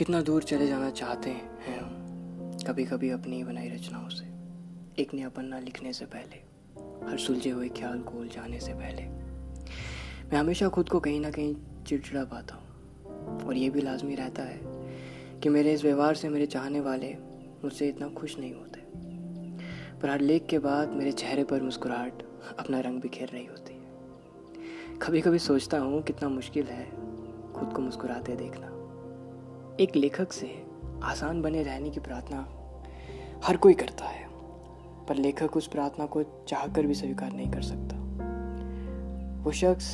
कितना दूर चले जाना चाहते हैं हम कभी कभी अपनी बनाई रचनाओं से। एक नया पन्ना लिखने से पहले, हर सुलझे हुए ख्याल को उलझाने से पहले। मैं हमेशा खुद को कहीं ना कहीं चिड़चिड़ा पाता हूँ, और ये भी लाजमी रहता है कि मेरे इस व्यवहार से मेरे चाहने वाले मुझसे इतना खुश नहीं होते। पर हर लेख के बाद मेरे चेहरे पर मुस्कुराहट अपना रंग बिखेर रही होती है। कभी कभी सोचता हूँ कितना मुश्किल है खुद को मुस्कुराते देखना। एक लेखक से आसान बने रहने की प्रार्थना हर कोई करता है, पर लेखक उस प्रार्थना को चाहकर भी स्वीकार नहीं कर सकता। वो शख्स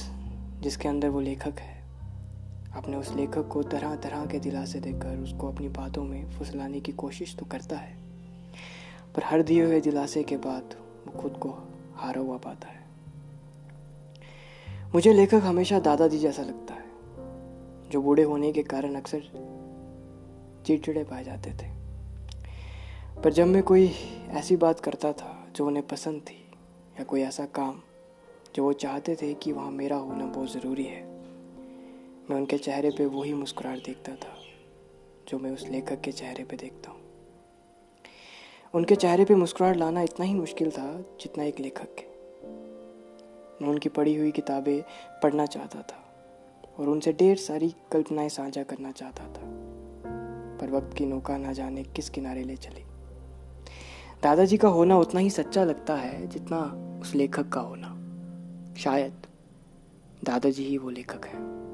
जिसके अंदर वो लेखक है, अपने उस लेखक को तरह तरह के दिलासे देकर उसको अपनी बातों में फुसलाने की कोशिश तो करता है, पर हर दिए हुए दिलासे के बाद वो खुद को हारा हुआ पाता है। मुझे लेखक हमेशा दादाजी जैसा लगता है, जो बूढ़े होने के कारण अक्सर चिड़चिड़े पाए जाते थे। पर जब मैं कोई ऐसी बात करता था, जो उन्हें पसंद थी, या कोई ऐसा काम, जो वो चाहते थे कि वहाँ मेरा होना बहुत ज़रूरी है, मैं उनके चेहरे पे वही मुस्कुराहट देखता था, जो मैं उस लेखक के चेहरे पे देखता हूँ। उनके चेहरे पे मुस्कुराहट लाना इतना ही मुश्किल था, जितना एक लेखक के। मैं उनकी पढ़ी हुई किताबें पढ़ना चाहता था, और उनसे ढेर सारी कल्पनाएँ साझा करना चाहता था। पर वक्त की नौका ना जाने किस किनारे ले चली। दादाजी का होना उतना ही सच्चा लगता है जितना उस लेखक का होना। शायद दादाजी ही वो लेखक है।